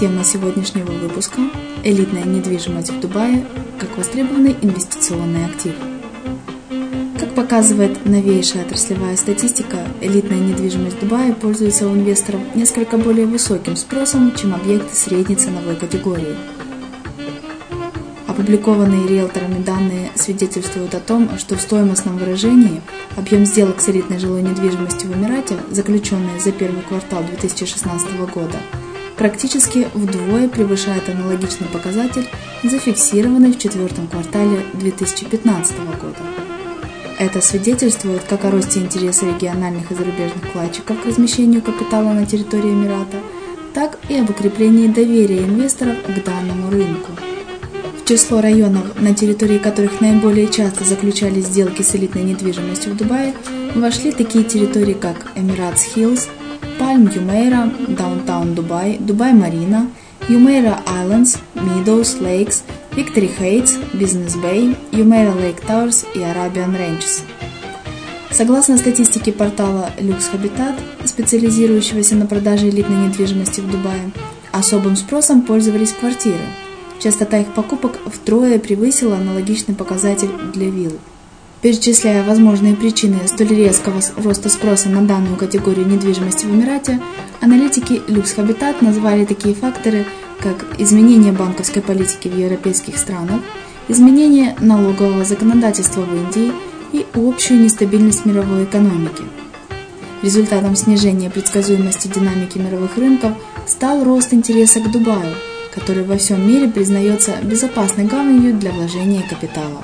Тема сегодняшнего выпуска – элитная недвижимость в Дубае как востребованный инвестиционный актив. Как показывает новейшая отраслевая статистика, элитная недвижимость в Дубае пользуется у инвесторов несколько более высоким спросом, чем объекты средней ценовой категории – Опубликованные риэлторами данные свидетельствуют о том, что в стоимостном выражении объем сделок с элитной жилой недвижимостью в Эмирате, заключенные за первый квартал 2016 года, практически вдвое превышает аналогичный показатель, зафиксированный в четвертом квартале 2015 года. Это свидетельствует как о росте интереса региональных и зарубежных вкладчиков к размещению капитала на территории Эмирата, так и об укреплении доверия инвесторов к данному рынку число районов, на территории которых наиболее часто заключались сделки с элитной недвижимостью в Дубае, вошли такие территории, как Эмиратс Хиллз, Пальм Юмейра, Даунтаун Дубай, Дубай Марина, Юмейра Islands, Meadows, Lakes, Victory Heights, Business Bay, Юмейра Lake Towers и Arabian Ranges. Согласно статистике портала Lux Habitat, специализирующегося на продаже элитной недвижимости в Дубае, особым спросом пользовались квартиры. Частота их покупок втрое превысила аналогичный показатель для вилл. Перечисляя возможные причины столь резкого роста спроса на данную категорию недвижимости в Эмирате, аналитики Lux Habitat назвали такие факторы, как изменение банковской политики в европейских странах, изменение налогового законодательства в Индии и общую нестабильность мировой экономики. Результатом снижения предсказуемости динамики мировых рынков стал рост интереса к Дубаю, который во всем мире признается безопасной гаванью для вложения капитала.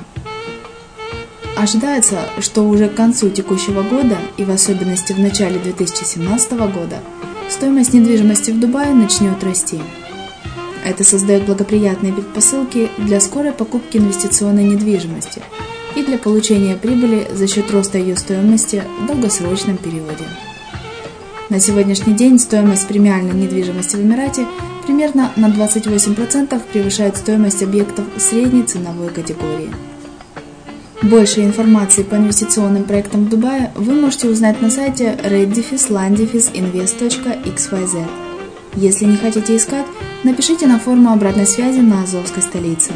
Ожидается, что уже к концу текущего года и в особенности в начале 2017 года стоимость недвижимости в Дубае начнет расти. Это создает благоприятные предпосылки для скорой покупки инвестиционной недвижимости и для получения прибыли за счет роста ее стоимости в долгосрочном периоде. На сегодняшний день стоимость премиальной недвижимости в Эмирате примерно на 28% превышает стоимость объектов средней ценовой категории. Больше информации по инвестиционным проектам в Дубае вы можете узнать на сайте reddefislanddefisinvest.xyz. Если не хотите искать, напишите на форму обратной связи на Азовской столице.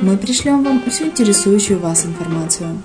Мы пришлем вам всю интересующую вас информацию.